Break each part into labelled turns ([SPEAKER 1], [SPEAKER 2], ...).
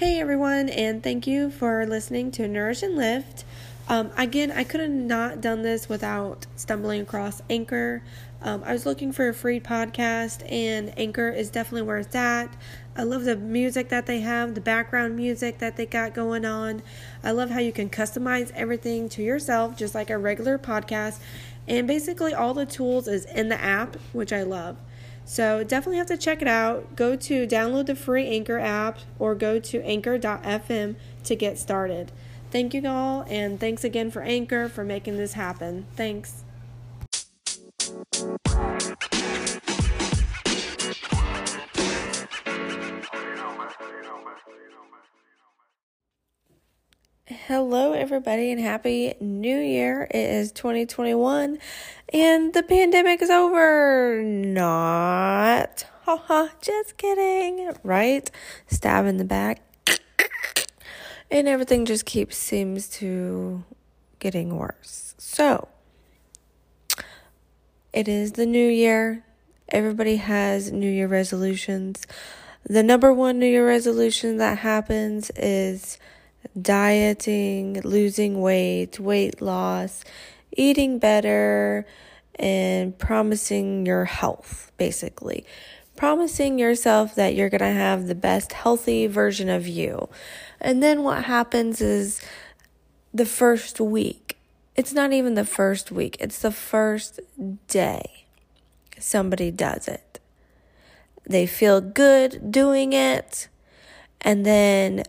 [SPEAKER 1] Hey everyone, and thank you for listening to Nourish and Lift. Um, again, I could have not done this without stumbling across Anchor. Um, I was looking for a free podcast, and Anchor is definitely where it's at. I love the music that they have, the background music that they got going on. I love how you can customize everything to yourself, just like a regular podcast. And basically, all the tools is in the app, which I love. So definitely have to check it out. Go to download the free Anchor app or go to anchor.fm to get started. Thank you all, and thanks again for Anchor for making this happen. Thanks. Hello, everybody, and happy new year. It is 2021 and the pandemic is over. Not. Haha, just kidding. Right? Stab in the back. And everything just keeps seems to getting worse. So, it is the new year. Everybody has new year resolutions. The number one new year resolution that happens is dieting, losing weight, weight loss, eating better, and promising your health, basically. Promising yourself that you're going to have the best healthy version of you. And then what happens is the first week, it's not even the first week, it's the first day somebody does it. They feel good doing it. And then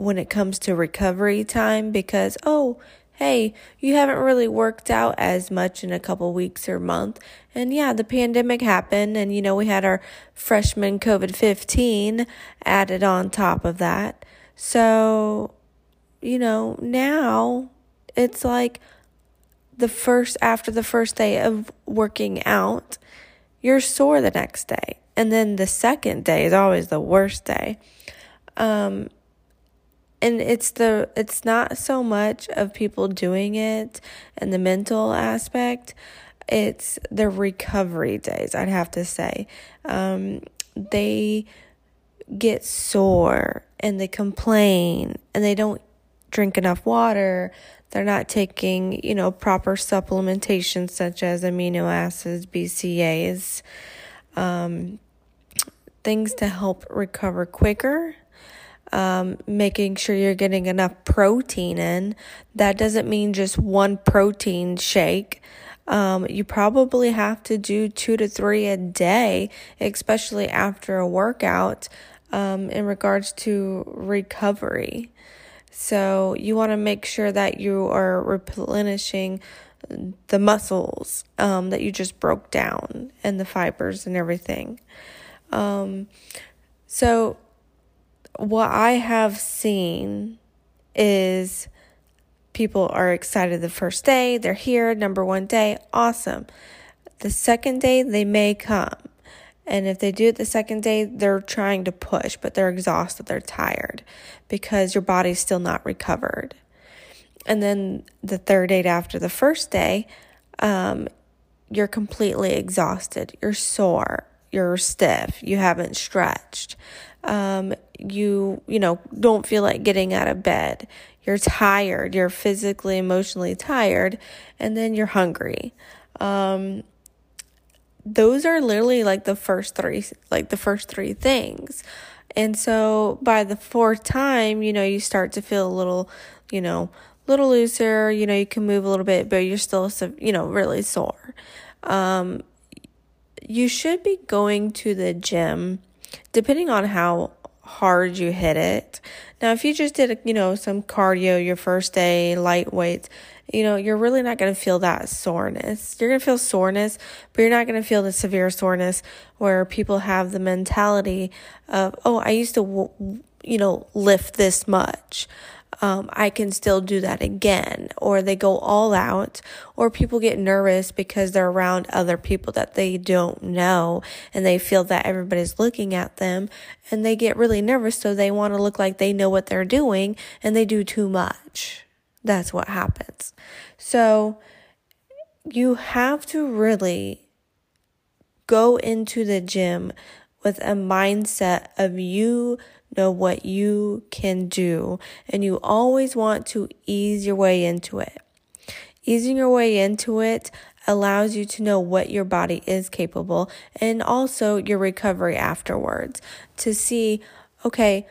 [SPEAKER 1] when it comes to recovery time because, oh, hey, you haven't really worked out as much in a couple weeks or month. And yeah, the pandemic happened and you know, we had our freshman COVID-15 added on top of that. So, you know, now it's like the first after the first day of working out, you're sore the next day. And then the second day is always the worst day. Um, and it's the it's not so much of people doing it and the mental aspect it's the recovery days i'd have to say. Um, they get sore and they complain and they don't drink enough water. They're not taking you know proper supplementation such as amino acids bcas um, things to help recover quicker um, making sure you're getting enough protein in. That doesn't mean just one protein shake. Um, you probably have to do two to three a day, especially after a workout, um, in regards to recovery. So you want to make sure that you are replenishing the muscles um, that you just broke down and the fibers and everything. Um, so what I have seen is people are excited the first day, they're here, number one day, awesome. The second day, they may come. And if they do it the second day, they're trying to push, but they're exhausted, they're tired because your body's still not recovered. And then the third day after the first day, um, you're completely exhausted, you're sore, you're stiff, you haven't stretched um, you, you know, don't feel like getting out of bed. You're tired, you're physically, emotionally tired, and then you're hungry. Um, those are literally like the first three, like the first three things. And so by the fourth time, you know, you start to feel a little, you know, little looser, you know, you can move a little bit, but you're still, you know, really sore. Um, you should be going to the gym depending on how hard you hit it. Now, if you just did, you know, some cardio your first day, light weights, you know, you're really not going to feel that soreness. You're going to feel soreness, but you're not going to feel the severe soreness where people have the mentality of, oh, I used to, you know, lift this much um, I can still do that again. Or they go all out, or people get nervous because they're around other people that they don't know and they feel that everybody's looking at them and they get really nervous. So they want to look like they know what they're doing and they do too much. That's what happens. So you have to really go into the gym with a mindset of you know what you can do and you always want to ease your way into it. Easing your way into it allows you to know what your body is capable and also your recovery afterwards to see, okay,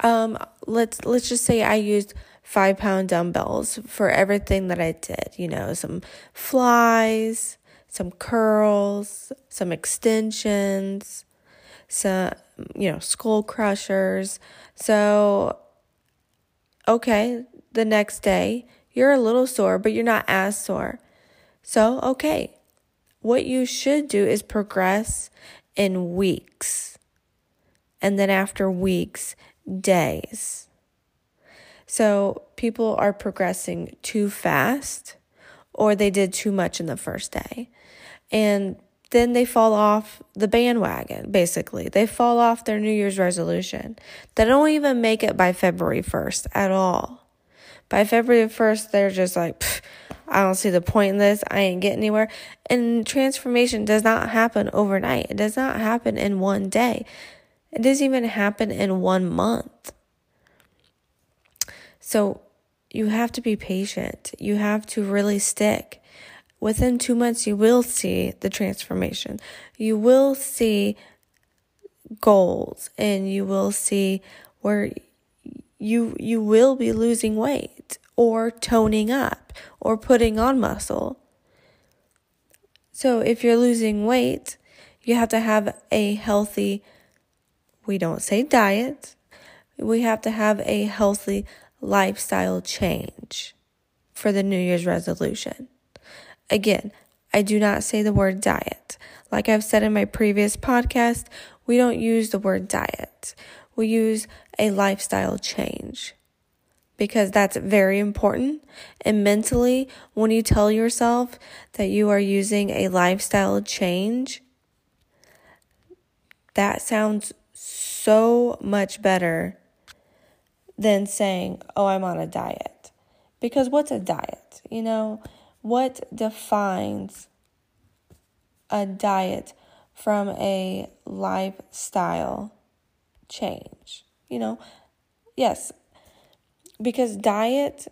[SPEAKER 1] um, let's, let's just say I used five pound dumbbells for everything that I did, you know, some flies, some curls, some extensions, some, you know, skull crushers. So, okay, the next day, you're a little sore, but you're not as sore. So, okay, what you should do is progress in weeks. And then after weeks, days. So, people are progressing too fast or they did too much in the first day. And then they fall off the bandwagon, basically. They fall off their New Year's resolution. They don't even make it by February 1st at all. By February 1st, they're just like, I don't see the point in this. I ain't getting anywhere. And transformation does not happen overnight. It does not happen in one day. It doesn't even happen in one month. So you have to be patient. You have to really stick. Within two months, you will see the transformation. You will see goals and you will see where you you will be losing weight or toning up or putting on muscle. So if you're losing weight, you have to have a healthy we don't say diet. We have to have a healthy lifestyle change for the New Year's resolution. Again, I do not say the word diet. Like I've said in my previous podcast, we don't use the word diet. We use a lifestyle change because that's very important. And mentally, when you tell yourself that you are using a lifestyle change, that sounds so much better than saying, oh, I'm on a diet. Because what's a diet? You know, what defines a diet from a lifestyle change? You know, yes, because diet,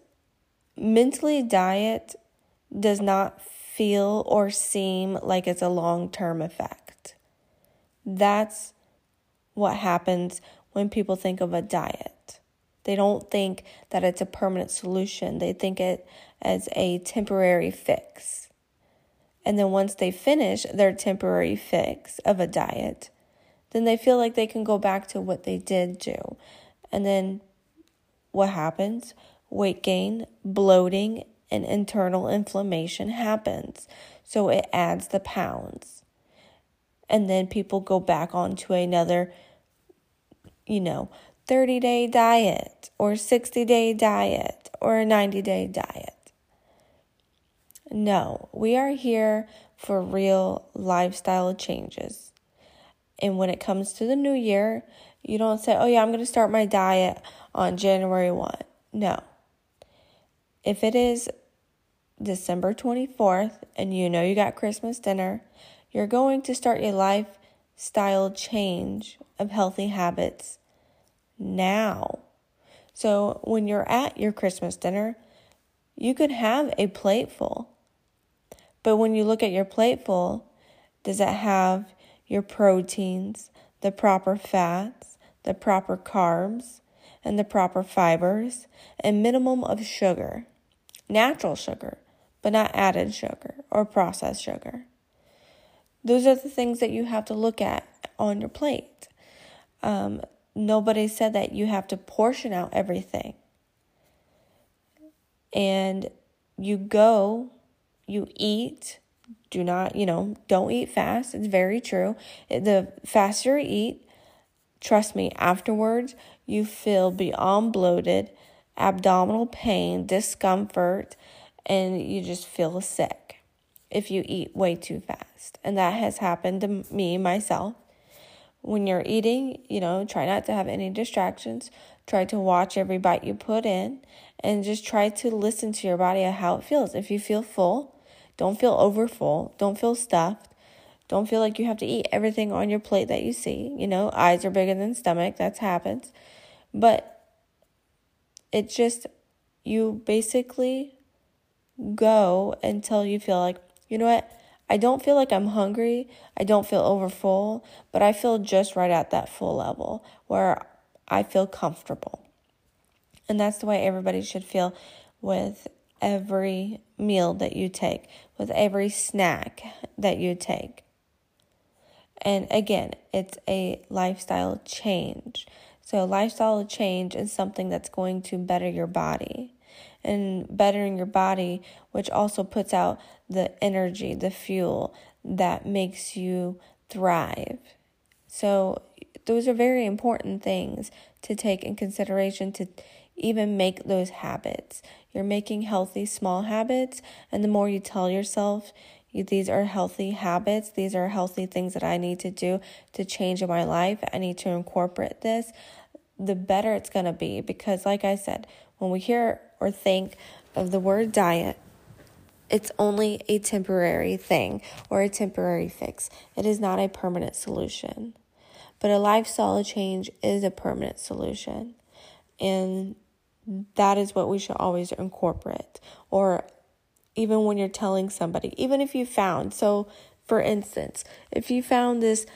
[SPEAKER 1] mentally, diet does not feel or seem like it's a long term effect. That's what happens when people think of a diet. They don't think that it's a permanent solution. They think it as a temporary fix. And then once they finish their temporary fix of a diet, then they feel like they can go back to what they did do. And then what happens? Weight gain, bloating, and internal inflammation happens. So it adds the pounds. And then people go back onto another, you know, 30 day diet or 60 day diet or a 90 day diet. No, we are here for real lifestyle changes. And when it comes to the new year, you don't say, oh, yeah, I'm going to start my diet on January 1. No. If it is December 24th and you know you got Christmas dinner, you're going to start a lifestyle change of healthy habits now. So when you're at your Christmas dinner, you could have a plateful. But when you look at your plateful, does it have your proteins, the proper fats, the proper carbs, and the proper fibers, and minimum of sugar? Natural sugar, but not added sugar or processed sugar. Those are the things that you have to look at on your plate. Um, nobody said that you have to portion out everything. And you go, you eat, do not, you know, don't eat fast. It's very true. The faster you eat, trust me, afterwards, you feel beyond bloated, abdominal pain, discomfort, and you just feel sick if you eat way too fast. And that has happened to me myself when you're eating, you know, try not to have any distractions. Try to watch every bite you put in and just try to listen to your body of how it feels. If you feel full, don't feel over full, don't feel stuffed, Don't feel like you have to eat everything on your plate that you see. You know, eyes are bigger than stomach. That happens. But it just, you basically go until you feel like, you know what? I don't feel like I'm hungry. I don't feel overfull, but I feel just right at that full level where I feel comfortable. And that's the way everybody should feel with every meal that you take, with every snack that you take. And again, it's a lifestyle change. So, lifestyle change is something that's going to better your body. And bettering your body, which also puts out the energy, the fuel that makes you thrive. So, those are very important things to take in consideration to even make those habits. You're making healthy small habits, and the more you tell yourself, these are healthy habits, these are healthy things that I need to do to change in my life, I need to incorporate this, the better it's going to be. Because, like I said, when we hear or think of the word diet, it's only a temporary thing or a temporary fix. It is not a permanent solution. But a lifestyle change is a permanent solution. And that is what we should always incorporate. Or even when you're telling somebody, even if you found, so for instance, if you found this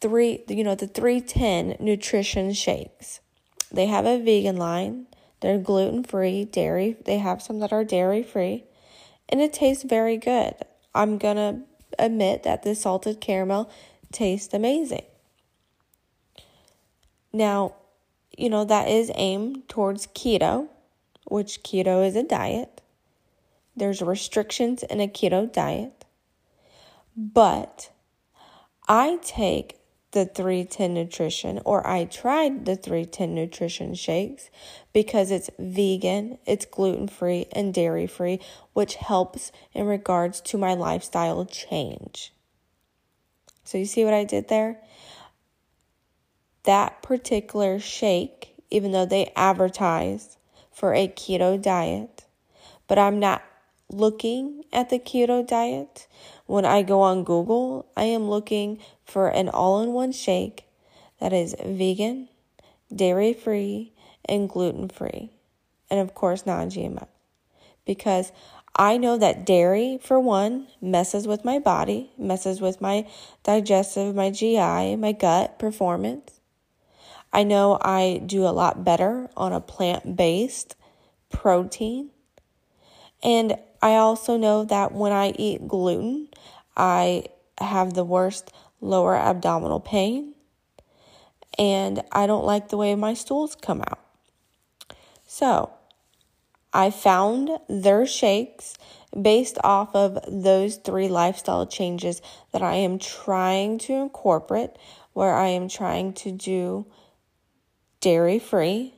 [SPEAKER 1] three, you know, the 310 nutrition shakes, they have a vegan line, they're gluten free, dairy, they have some that are dairy free, and it tastes very good. I'm gonna admit that the salted caramel tastes amazing. Now, you know, that is aimed towards keto, which keto is a diet. There's restrictions in a keto diet. But I take the 310 nutrition or I tried the 310 nutrition shakes because it's vegan, it's gluten free, and dairy free, which helps in regards to my lifestyle change. So, you see what I did there? that particular shake, even though they advertise for a keto diet, but I'm not looking at the keto diet. When I go on Google, I am looking for an all in one shake that is vegan, dairy free, and gluten free, and of course, non GMO. Because I know that dairy, for one, messes with my body, messes with my digestive, my GI, my gut performance. I know I do a lot better on a plant based protein. And I also know that when I eat gluten, I have the worst lower abdominal pain. And I don't like the way my stools come out. So I found their shakes based off of those three lifestyle changes that I am trying to incorporate, where I am trying to do dairy free.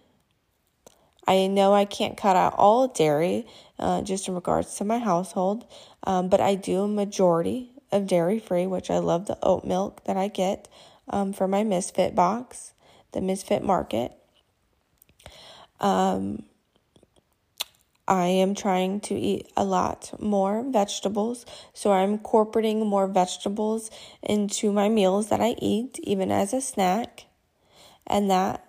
[SPEAKER 1] I know I can't cut out all dairy uh, just in regards to my household, um, but I do a majority of dairy free, which I love the oat milk that I get um, for my Misfit box, the Misfit Market. Um, I am trying to eat a lot more vegetables, so I'm incorporating more vegetables into my meals that I eat, even as a snack, and that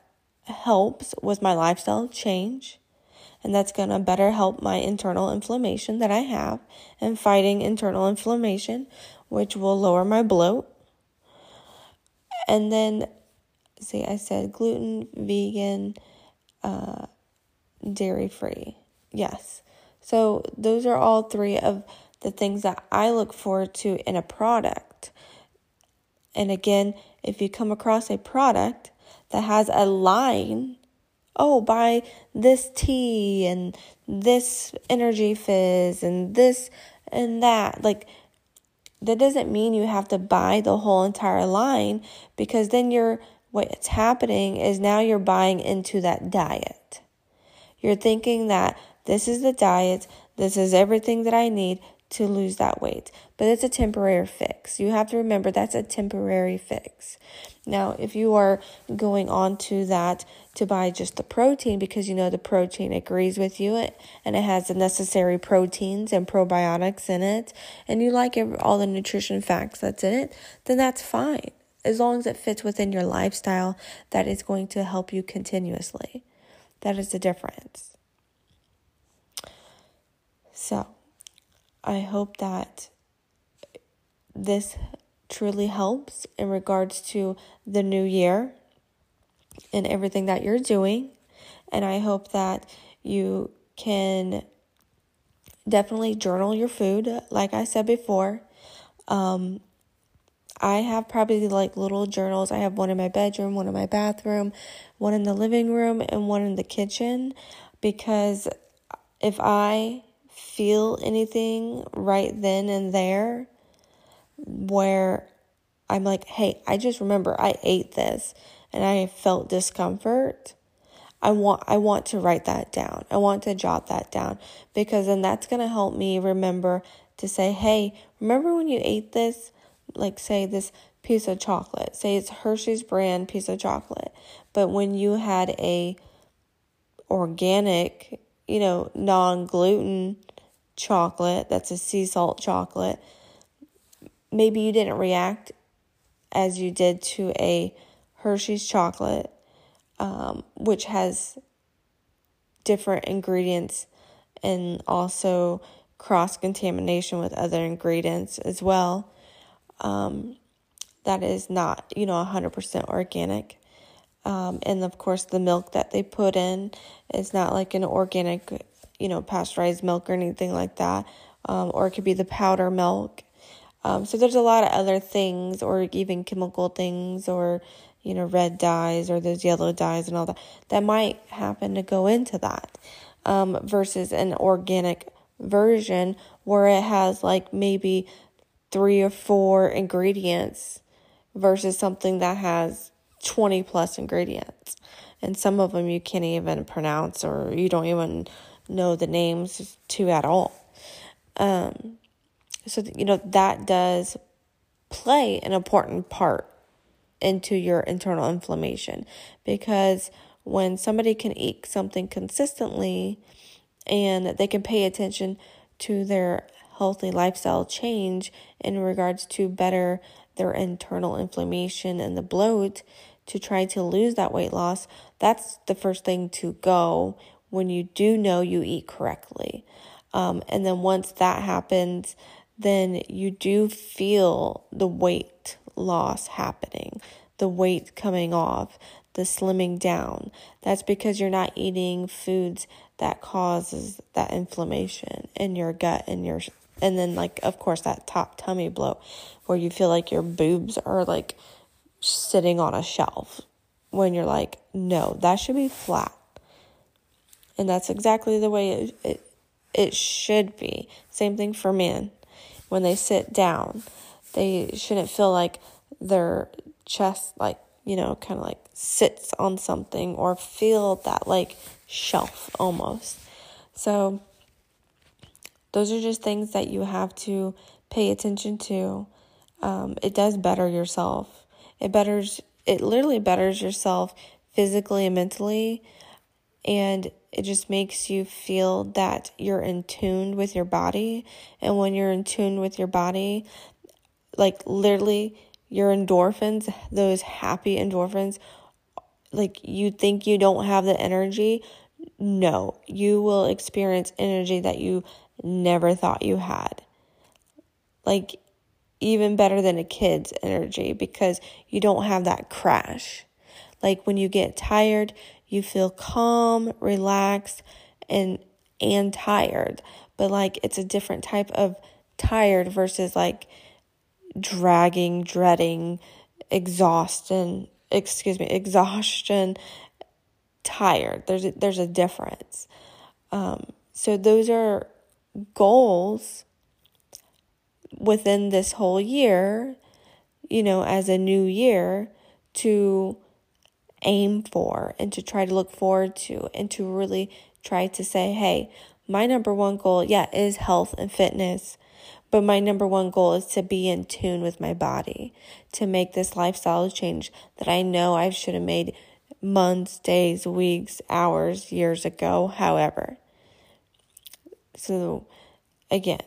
[SPEAKER 1] helps with my lifestyle change. And that's going to better help my internal inflammation that I have and fighting internal inflammation, which will lower my bloat. And then, see, I said gluten, vegan, uh, dairy free. Yes. So, those are all three of the things that I look forward to in a product. And again, if you come across a product that has a line oh, buy this tea and this energy fizz and this and that. Like, that doesn't mean you have to buy the whole entire line because then you're, what's happening is now you're buying into that diet. You're thinking that this is the diet, this is everything that I need to lose that weight, but it's a temporary fix. You have to remember that's a temporary fix. Now, if you are going on to that to buy just the protein because you know the protein agrees with you and it has the necessary proteins and probiotics in it, and you like all the nutrition facts that's in it, then that's fine. As long as it fits within your lifestyle, that is going to help you continuously. That is the difference. So, I hope that this truly helps in regards to the new year and everything that you're doing. And I hope that you can definitely journal your food, like I said before. Um, I have probably like little journals. I have one in my bedroom, one in my bathroom, one in the living room, and one in the kitchen because if I feel anything right then and there where I'm like, hey, I just remember I ate this and I felt discomfort. I want I want to write that down. I want to jot that down because then that's going to help me remember to say, "Hey, remember when you ate this? Like say this piece of chocolate. Say it's Hershey's brand piece of chocolate. But when you had a organic, you know, non-gluten chocolate, that's a sea salt chocolate, maybe you didn't react as you did to a Hershey's chocolate, um, which has different ingredients and also cross contamination with other ingredients as well. Um, that is not, you know, 100% organic. Um, and of course, the milk that they put in is not like an organic you know, pasteurized milk or anything like that. Um, or it could be the powder milk. Um, so there's a lot of other things, or even chemical things, or you know, red dyes or those yellow dyes and all that that might happen to go into that. Um, versus an organic version where it has like maybe three or four ingredients versus something that has 20 plus ingredients. And some of them you can't even pronounce or you don't even know the names to at all. Um, so, you know, that does play an important part into your internal inflammation because when somebody can eat something consistently and they can pay attention to their healthy lifestyle change in regards to better their internal inflammation and the bloat to try to lose that weight loss, that's the first thing to go when you do know you eat correctly. Um, and then once that happens, then you do feel the weight loss happening, the weight coming off, the slimming down. That's because you're not eating foods that causes that inflammation in your gut and your and then like of course that top tummy bloat where you feel like your boobs are like sitting on a shelf when you're like no that should be flat and that's exactly the way it, it, it should be. Same thing for men. When they sit down, they shouldn't feel like their chest, like, you know, kind of like sits on something or feel that like shelf almost. So, those are just things that you have to pay attention to. Um, it does better yourself. It betters, it literally betters yourself physically and mentally. And it just makes you feel that you're in tune with your body. And when you're in tune with your body, like literally your endorphins, those happy endorphins, like you think you don't have the energy. No, you will experience energy that you never thought you had. Like even better than a kid's energy because you don't have that crash. Like when you get tired, you feel calm, relaxed, and and tired. But like it's a different type of tired versus like dragging, dreading, exhaustion, excuse me, exhaustion, tired. There's a, there's a difference. Um, so those are goals within this whole year, you know, as a new year to aim for and to try to look forward to and to really try to say, hey, my number one goal, yeah, is health and fitness. But my number one goal is to be in tune with my body, to make this lifestyle change that I know I should have made months, days, weeks, hours, years ago, however. So, again,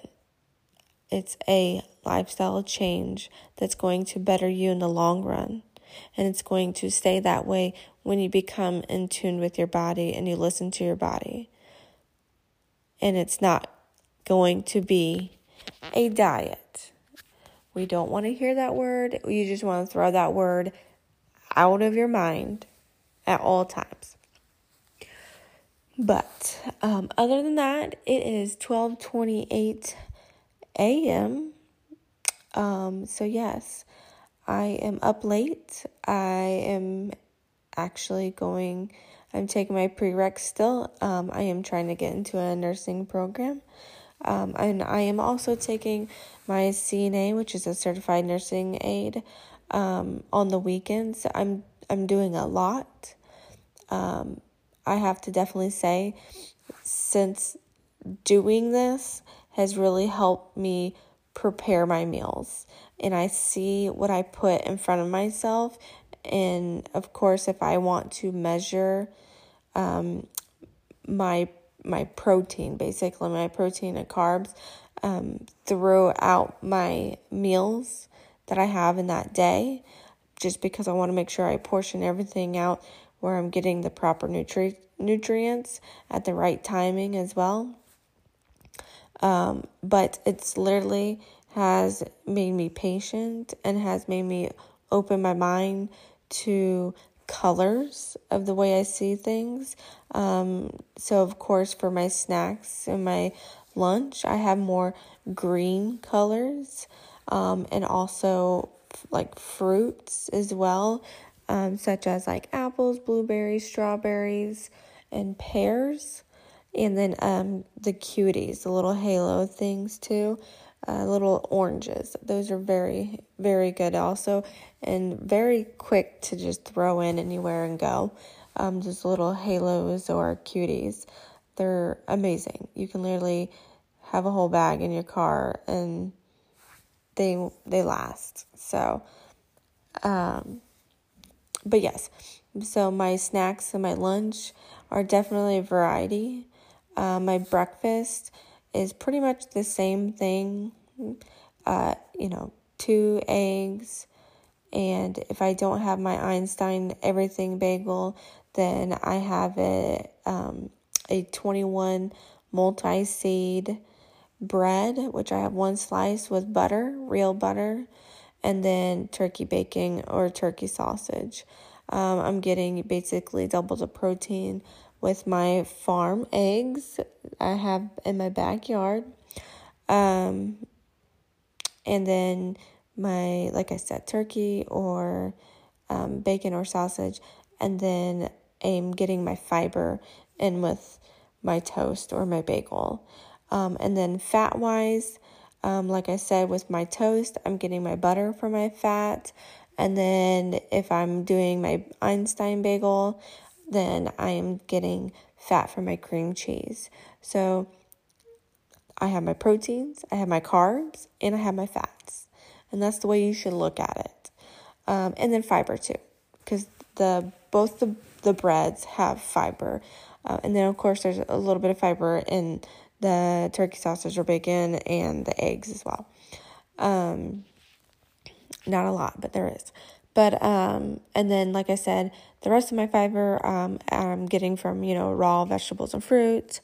[SPEAKER 1] it's a lifestyle change that's going to better you in the long run. And it's going to stay that way when you become in tune with your body and you listen to your body. And it's not going to be a diet. We don't want to hear that word. You just want to throw that word out of your mind at all times. But um, other than that, it is 1228 a.m. Um, so yes, I am up late. I am actually going, I'm taking my prereq still. Um, I am trying to get into a nursing program. Um, and I am also taking my CNA, which is a certified nursing aide, um, on the weekends. I'm I'm doing a lot. Um, I have to definitely say, since doing this has really helped me prepare my meals, and I see what I put in front of myself. And of course, if I want to measure um, my my protein, basically my protein and carbs, um, throughout my meals that I have in that day, just because I want to make sure I portion everything out where I'm getting the proper nutri- nutrients at the right timing as well. Um, but it's literally has made me patient and has made me open my mind to colors of the way I see things. Um, so, of course, for my snacks and my lunch, I have more green colors um, and also like fruits as well, um, such as like apples, blueberries, strawberries, and pears. And then um, the cuties, the little halo things too uh, little oranges. Those are very, very good also, and very quick to just throw in anywhere and go. Um, just little halos or cuties. They're amazing. You can literally have a whole bag in your car and they they last. So, um, but yes, so my snacks and my lunch are definitely a variety. Uh, my breakfast is pretty much the same thing. Uh, you know, two eggs, and if I don't have my Einstein everything bagel, then I have a um, a 21 multi seed bread, which I have one slice with butter, real butter, and then turkey bacon or turkey sausage. Um, I'm getting basically double the protein with my farm eggs I have in my backyard. Um, and then my, like I said, turkey or um, bacon or sausage. And then I'm getting my fiber in with my toast or my bagel. Um, and then fat wise, um, like I said, with my toast, I'm getting my butter for my fat. And then if I'm doing my Einstein bagel, then I am getting fat from my cream cheese. So I have my proteins, I have my carbs, and I have my fats. And that's the way you should look at it. Um, and then fiber too, because the both the, the breads have fiber. Uh, and then, of course, there's a little bit of fiber in the turkey sausage or bacon and the eggs as well. Um, not a lot, but there is. But um, and then like I said, the rest of my fiber um, I'm getting from you know raw vegetables and fruits.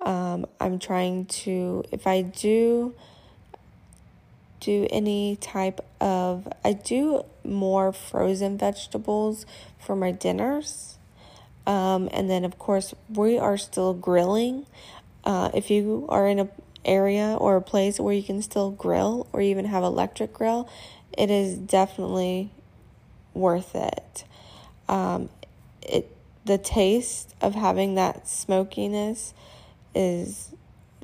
[SPEAKER 1] Um, I'm trying to if I do do any type of I do more frozen vegetables for my dinners. Um, and then of course we are still grilling. Uh, if you are in a area or a place where you can still grill or even have electric grill, it is definitely worth it. Um, it the taste of having that smokiness is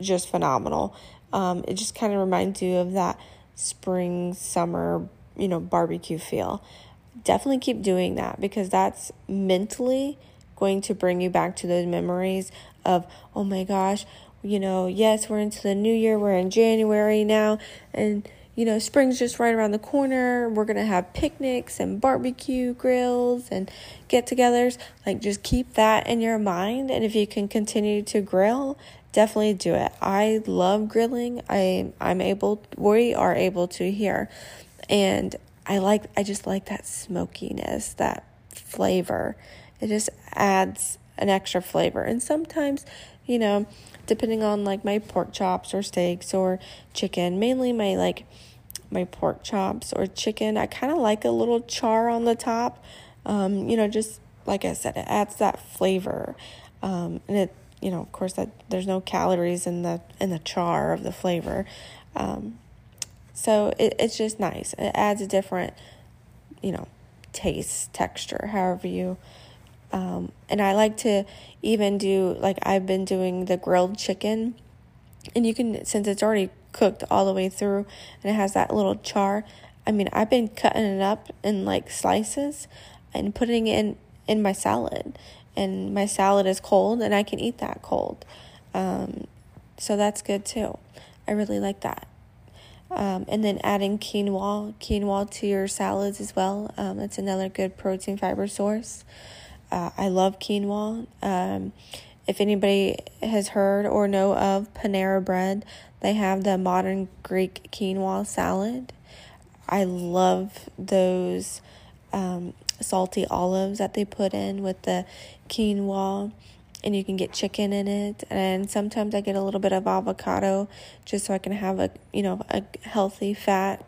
[SPEAKER 1] just phenomenal. Um, it just kind of reminds you of that spring, summer, you know, barbecue feel. Definitely keep doing that because that's mentally going to bring you back to those memories of, oh my gosh, you know, yes, we're into the new year, we're in January now, and you know, spring's just right around the corner. We're going to have picnics and barbecue grills and get togethers. Like, just keep that in your mind. And if you can continue to grill, definitely do it. I love grilling. I, I'm able, we are able to here. And I like, I just like that smokiness, that flavor. It just adds an extra flavor. And sometimes, you know, depending on like my pork chops or steaks or chicken, mainly my like my pork chops or chicken. I kind of like a little char on the top. Um, you know, just like I said, it adds that flavor. Um, and it, you know, of course that there's no calories in the in the char of the flavor. Um, so it, it's just nice. It adds a different, you know, taste, texture, however you um, and I like to even do like I've been doing the grilled chicken, and you can since it's already cooked all the way through and it has that little char. I mean, I've been cutting it up in like slices and putting it in in my salad, and my salad is cold, and I can eat that cold. Um, so that's good too. I really like that. Um, and then adding quinoa, quinoa to your salads as well. Um, it's another good protein fiber source. Uh, I love quinoa. Um, if anybody has heard or know of Panera Bread, they have the modern Greek quinoa salad. I love those um, salty olives that they put in with the quinoa, and you can get chicken in it. And sometimes I get a little bit of avocado just so I can have a you know a healthy fat.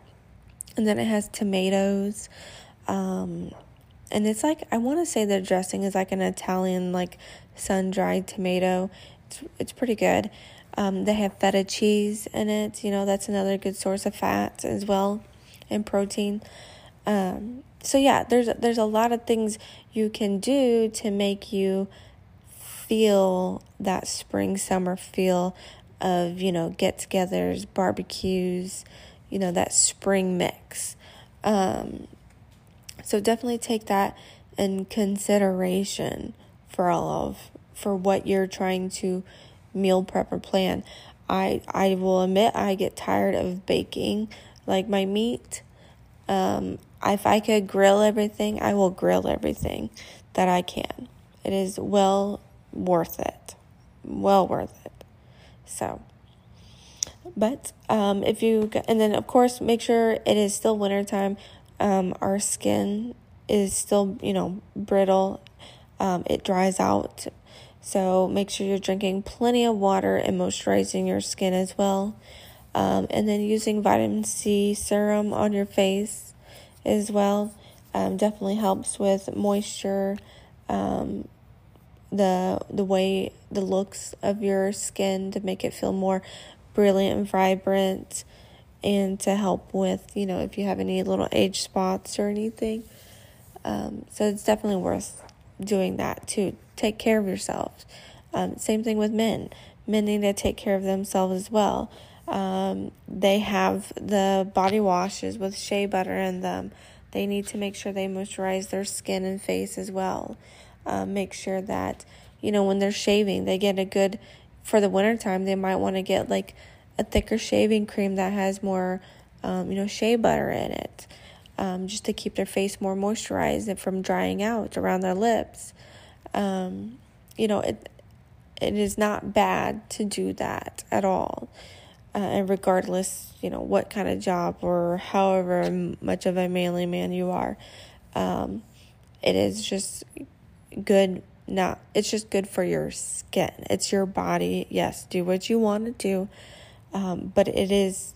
[SPEAKER 1] And then it has tomatoes. Um, and it's like I want to say the dressing is like an Italian like sun dried tomato. It's it's pretty good. Um, they have feta cheese in it. You know that's another good source of fat as well, and protein. Um, so yeah, there's there's a lot of things you can do to make you feel that spring summer feel of you know get-togethers, barbecues, you know that spring mix. Um, so definitely take that in consideration for all of for what you're trying to meal prep or plan. I I will admit I get tired of baking like my meat. Um, if I could grill everything, I will grill everything that I can. It is well worth it. Well worth it. So, but um, if you and then of course make sure it is still wintertime um, our skin is still, you know, brittle. Um, it dries out. So make sure you're drinking plenty of water and moisturizing your skin as well. Um, and then using vitamin C serum on your face as well um, definitely helps with moisture, um, the the way the looks of your skin to make it feel more brilliant and vibrant and to help with, you know, if you have any little age spots or anything. Um, so it's definitely worth doing that to take care of yourself. Um, same thing with men. Men need to take care of themselves as well. Um, they have the body washes with shea butter in them. They need to make sure they moisturize their skin and face as well. Um, make sure that, you know, when they're shaving, they get a good, for the wintertime, they might want to get like a thicker shaving cream that has more, um, you know, shea butter in it, um, just to keep their face more moisturized and from drying out around their lips. Um, you know, it it is not bad to do that at all. Uh, and regardless, you know, what kind of job or however much of a manly man you are, um, it is just good. Not, it's just good for your skin. It's your body. Yes, do what you want to do um, but it is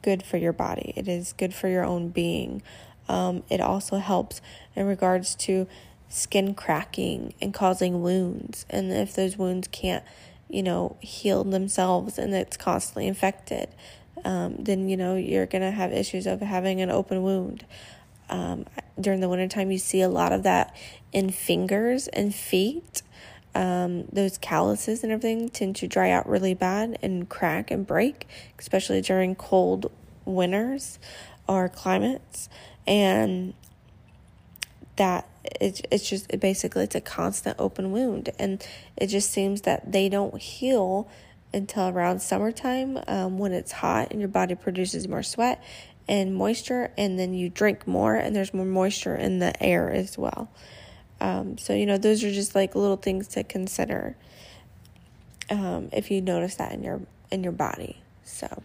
[SPEAKER 1] good for your body. It is good for your own being. Um, it also helps in regards to skin cracking and causing wounds. And if those wounds can't, you know, heal themselves and it's constantly infected, um, then, you know, you're going to have issues of having an open wound. Um, during the wintertime, you see a lot of that in fingers and feet um, those calluses and everything tend to dry out really bad and crack and break, especially during cold winters or climates. And that it's it's just it basically it's a constant open wound, and it just seems that they don't heal until around summertime um, when it's hot and your body produces more sweat and moisture, and then you drink more, and there's more moisture in the air as well. Um, so, you know, those are just like little things to consider um, if you notice that in your in your body. So,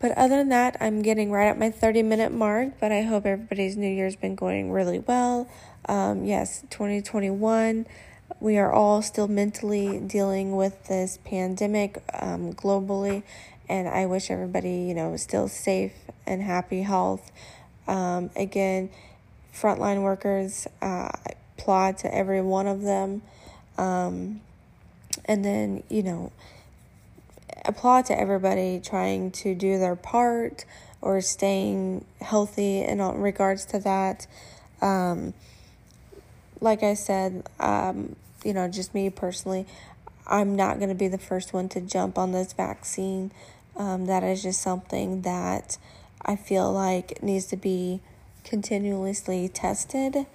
[SPEAKER 1] but other than that, I'm getting right at my 30 minute mark. But I hope everybody's New Year's been going really well. Um, yes, 2021. We are all still mentally dealing with this pandemic um, globally, and I wish everybody, you know, still safe and happy health. Um, again, frontline workers, uh, applaud to every one of them. Um, and then, you know, applaud to everybody trying to do their part or staying healthy in regards to that. Um, like I said, um, you know, just me personally, I'm not going to be the first one to jump on this vaccine. Um, that is just something that I feel like needs to be continuously tested.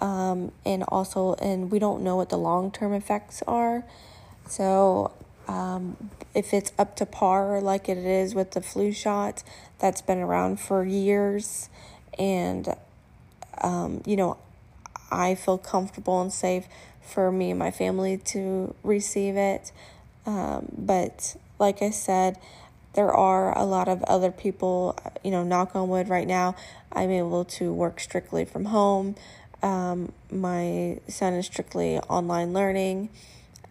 [SPEAKER 1] Um, and also, and we don't know what the long term effects are. So, um, if it's up to par like it is with the flu shot that's been around for years, and um, you know, I feel comfortable and safe for me and my family to receive it. Um, but like I said, there are a lot of other people, you know, knock on wood right now. I'm able to work strictly from home. Um, my son is strictly online learning.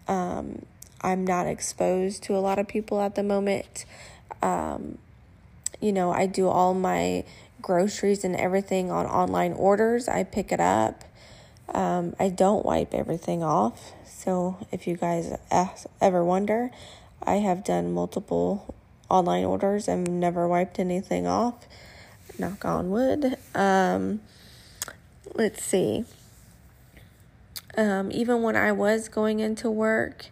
[SPEAKER 1] Um, I'm not exposed to a lot of people at the moment. Um, you know, I do all my groceries and everything on online orders. I pick it up. Um, I don't wipe everything off. So if you guys ever wonder, I have done multiple online orders and never wiped anything off. Knock on wood. Um, let's see. Um, even when I was going into work,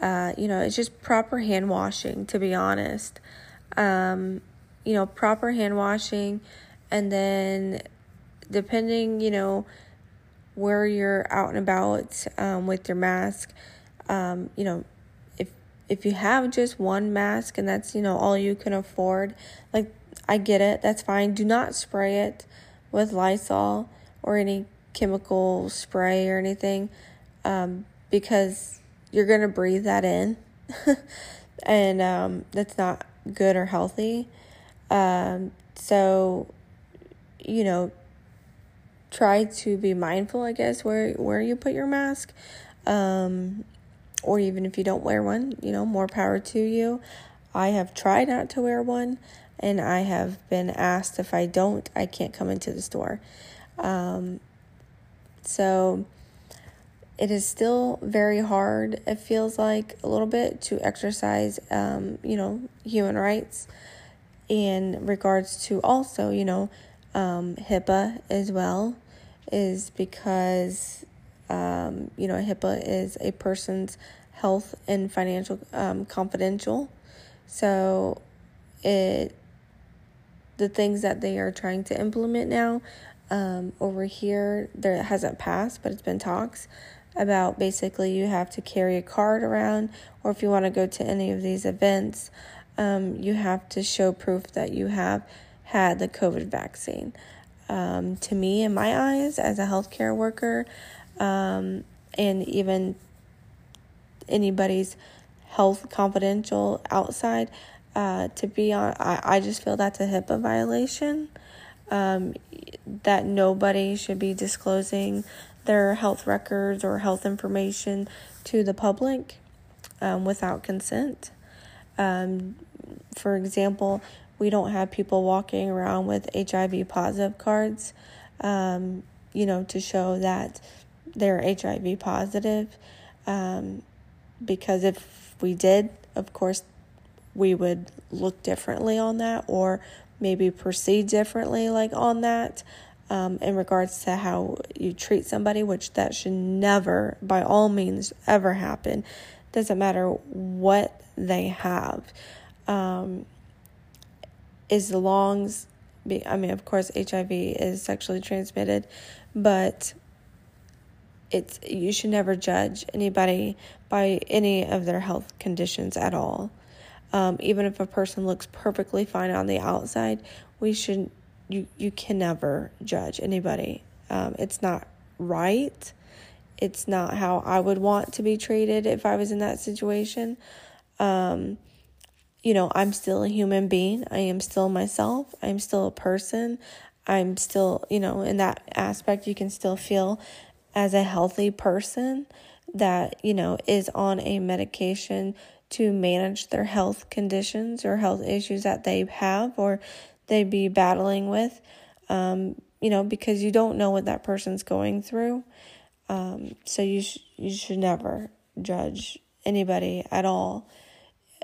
[SPEAKER 1] uh, you know, it's just proper hand washing, to be honest. Um, you know, proper hand washing, and then depending, you know, where you're out and about um, with your mask, um, you know, if you have just one mask and that's you know all you can afford, like I get it, that's fine. Do not spray it with Lysol or any chemical spray or anything, um, because you're going to breathe that in. and um, that's not good or healthy. Um, so, you know, try to be mindful, I guess, where, where you put your mask. Um, or even if you don't wear one, you know, more power to you. I have tried not to wear one, and I have been asked if I don't, I can't come into the store. Um, so, it is still very hard, it feels like a little bit, to exercise, um, you know, human rights in regards to also, you know, um, HIPAA as well, is because, um, you know, HIPAA is a person's health and financial um, confidential. So it, the things that they are trying to implement now um, over here, there hasn't passed, but it's been talks about basically you have to carry a card around, or if you want to go to any of these events, um, you have to show proof that you have had the COVID vaccine. Um, to me, in my eyes, as a healthcare worker, um, and even anybody's health confidential outside, uh, to be on, I, I just feel that's a HIPAA violation. Um, that nobody should be disclosing their health records or health information to the public um, without consent. Um, for example, we don't have people walking around with HIV positive cards, um, you know, to show that they're HIV positive. Um, because if we did, of course, we would look differently on that or maybe proceed differently, like on that um, in regards to how you treat somebody, which that should never, by all means, ever happen. Doesn't matter what they have. Um, as long as, I mean, of course, HIV is sexually transmitted, but it's you should never judge anybody by any of their health conditions at all. Um, even if a person looks perfectly fine on the outside, we should you you can never judge anybody. Um, it's not right. It's not how I would want to be treated if I was in that situation. Um, you know, I'm still a human being. I am still myself. I'm still a person. I'm still, you know, in that aspect, you can still feel as a healthy person that, you know, is on a medication to manage their health conditions or health issues that they have or they be battling with, um, you know, because you don't know what that person's going through. Um, so you sh- you should never judge anybody at all.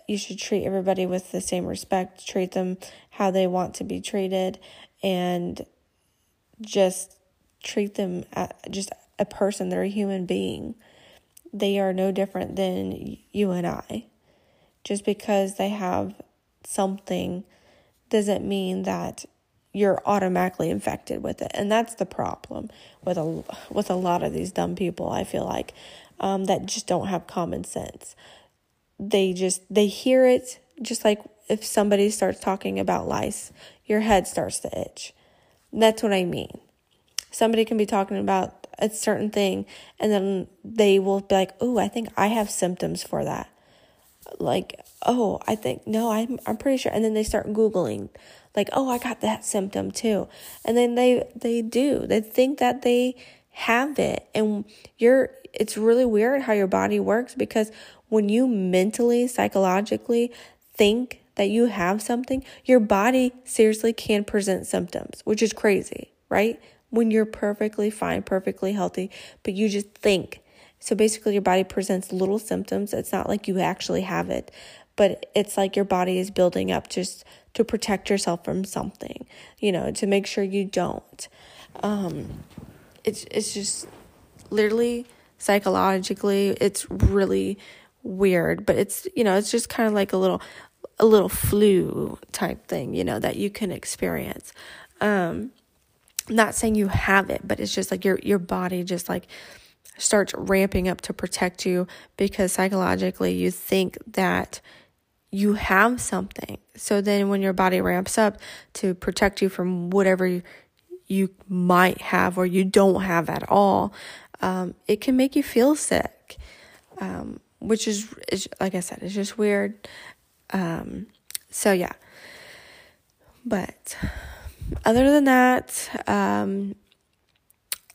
[SPEAKER 1] You should treat everybody with the same respect, treat them how they want to be treated, and just treat them as just a person. They're a human being. They are no different than you and I. Just because they have something doesn't mean that you're automatically infected with it and that's the problem with a with a lot of these dumb people i feel like um, that just don't have common sense they just they hear it just like if somebody starts talking about lice your head starts to itch that's what i mean somebody can be talking about a certain thing and then they will be like oh i think i have symptoms for that. Like oh i think no i'm i'm pretty sure and then they start googling like oh i got that symptom too and then they they do they think that they have it and you're it's really weird how your body works because when you mentally psychologically think that you have something your body seriously can present symptoms which is crazy right when you're perfectly fine perfectly healthy but you just think so basically your body presents little symptoms it's not like you actually have it but it's like your body is building up just to protect yourself from something, you know, to make sure you don't. Um, it's it's just literally psychologically, it's really weird, but it's you know, it's just kind of like a little a little flu type thing, you know, that you can experience. Um, not saying you have it, but it's just like your your body just like starts ramping up to protect you because psychologically you think that you have something. So then when your body ramps up to protect you from whatever you, you might have or you don't have at all, um, it can make you feel sick. Um, which is, is, like I said, it's just weird. Um, so yeah. But other than that, um,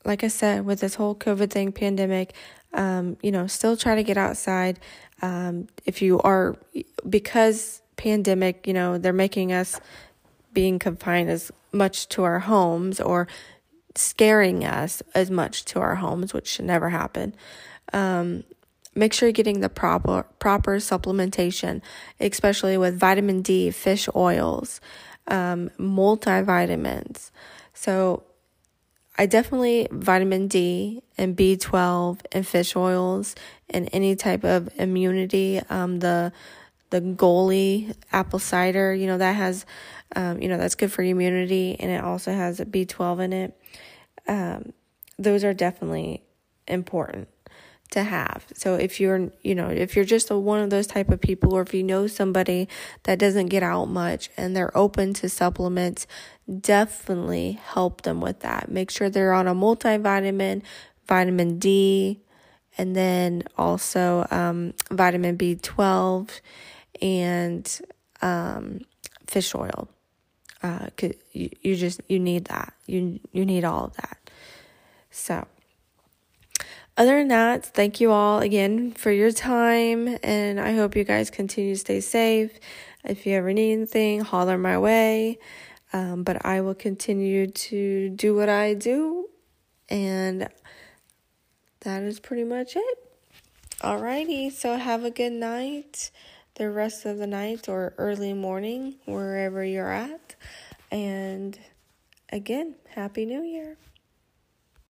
[SPEAKER 1] like I said, with this whole COVID thing, pandemic, um, you know, still try to get outside. Um, if you are, because pandemic, you know, they're making us being confined as much to our homes or scaring us as much to our homes, which should never happen. Um, make sure you're getting the proper proper supplementation, especially with vitamin D, fish oils, um, multivitamins. So I definitely vitamin D and B12 and fish oils and any type of immunity. Um, the the Goli apple cider, you know that has, um, you know that's good for immunity and it also has a B12 in it. Um, those are definitely important to have. So if you're, you know, if you're just a, one of those type of people or if you know somebody that doesn't get out much and they're open to supplements, definitely help them with that. Make sure they're on a multivitamin, vitamin D, and then also um, vitamin B12 and um, fish oil. Uh, you, you just you need that. You you need all of that. So other than that, thank you all again for your time, and I hope you guys continue to stay safe. If you ever need anything, holler my way. Um, but I will continue to do what I do, and that is pretty much it. Alrighty, so have a good night, the rest of the night or early morning, wherever you're at. And again, Happy New Year.